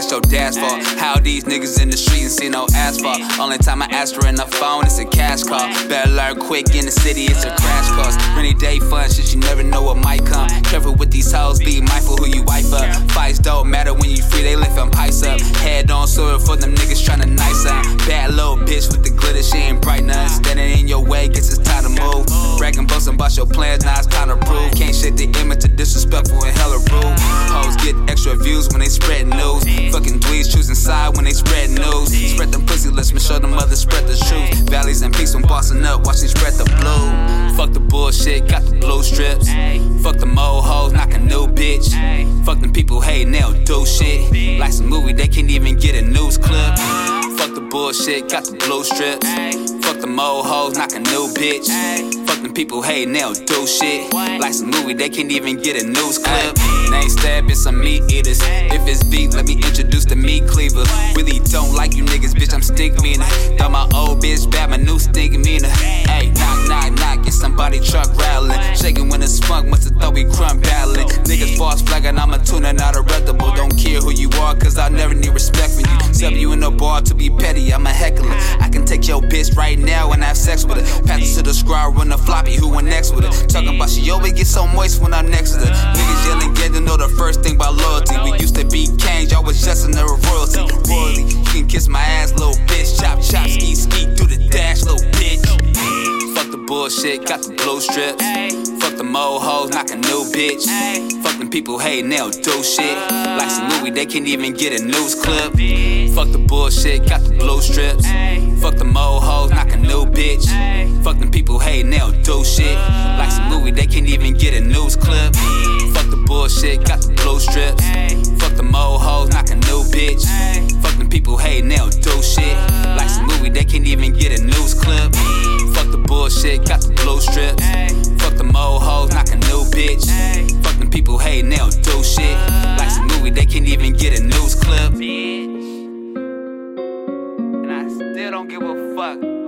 that's your dad's fault. How these niggas in the street and see no asphalt. Only time I ask her in the phone, it's a cash call. Better learn quick in the city, it's a crash course. Rainy day fun, shit, you never know what might come. Careful with these hoes, be mindful who you wife up. Fights don't matter when you free, they liftin' pipes up. Head on swivel for them niggas tryna nice up. Bad little bitch with the glitter, she ain't bright none. Standing in your way, guess it's time to move. Bragging, boasting about your plans, now it's time to prove. Can't shake the image of disrespectful and hella rude. Make sure the mothers spread the truth. Valleys and peaks when bossing up, watch they spread the blue. Fuck the bullshit, got the blue strips. Fuck the mo hoes, knock a new bitch. Fuck them people they don't do shit. Like some movie, they can't even get a news clip. Fuck the bullshit, got the blue strips. Fuck the mo hoes, knock a new bitch. Fuck them people they don't do shit. Like some movie, they can't even get a news clip. Some meat eaters. If it's beef, let me introduce the meat cleaver. Really don't like you niggas, bitch, I'm stick meaner. Thought my old bitch bad, my new stink meaner. Hey, knock, knock, knock, get somebody truck rattling. Shaking when it's funk, must've thought we crumb battling. Niggas false flagging, I'm a tuner, not a reputable. Don't care who you are, cause I never need respect from you. Sub you in the bar to be petty, I'm a heckler. I can take your bitch right now and have sex with her. Pass it to the squad, run the floppy, who went next with it? Talking about she always get so moist when I'm next to her. Niggas yelling, kiss my ass, little bitch. Chop, chop, ski, ski, do the dash, little bitch. Fuck the bullshit, got the blue strips. Fuck the mo hoes, knock a new bitch. Fuck them people hating, they don't do shit. Like some movie, they can't even get a news clip. Fuck the bullshit, got the blue strips. Fuck the mo hoes, knock a new bitch. Fuck strips. Fuck the mo hoes, knock a new bitch. Fuck them people hating, they don't do shit. Like some movie, they can't even get a news clip. Bitch. And I still don't give a fuck.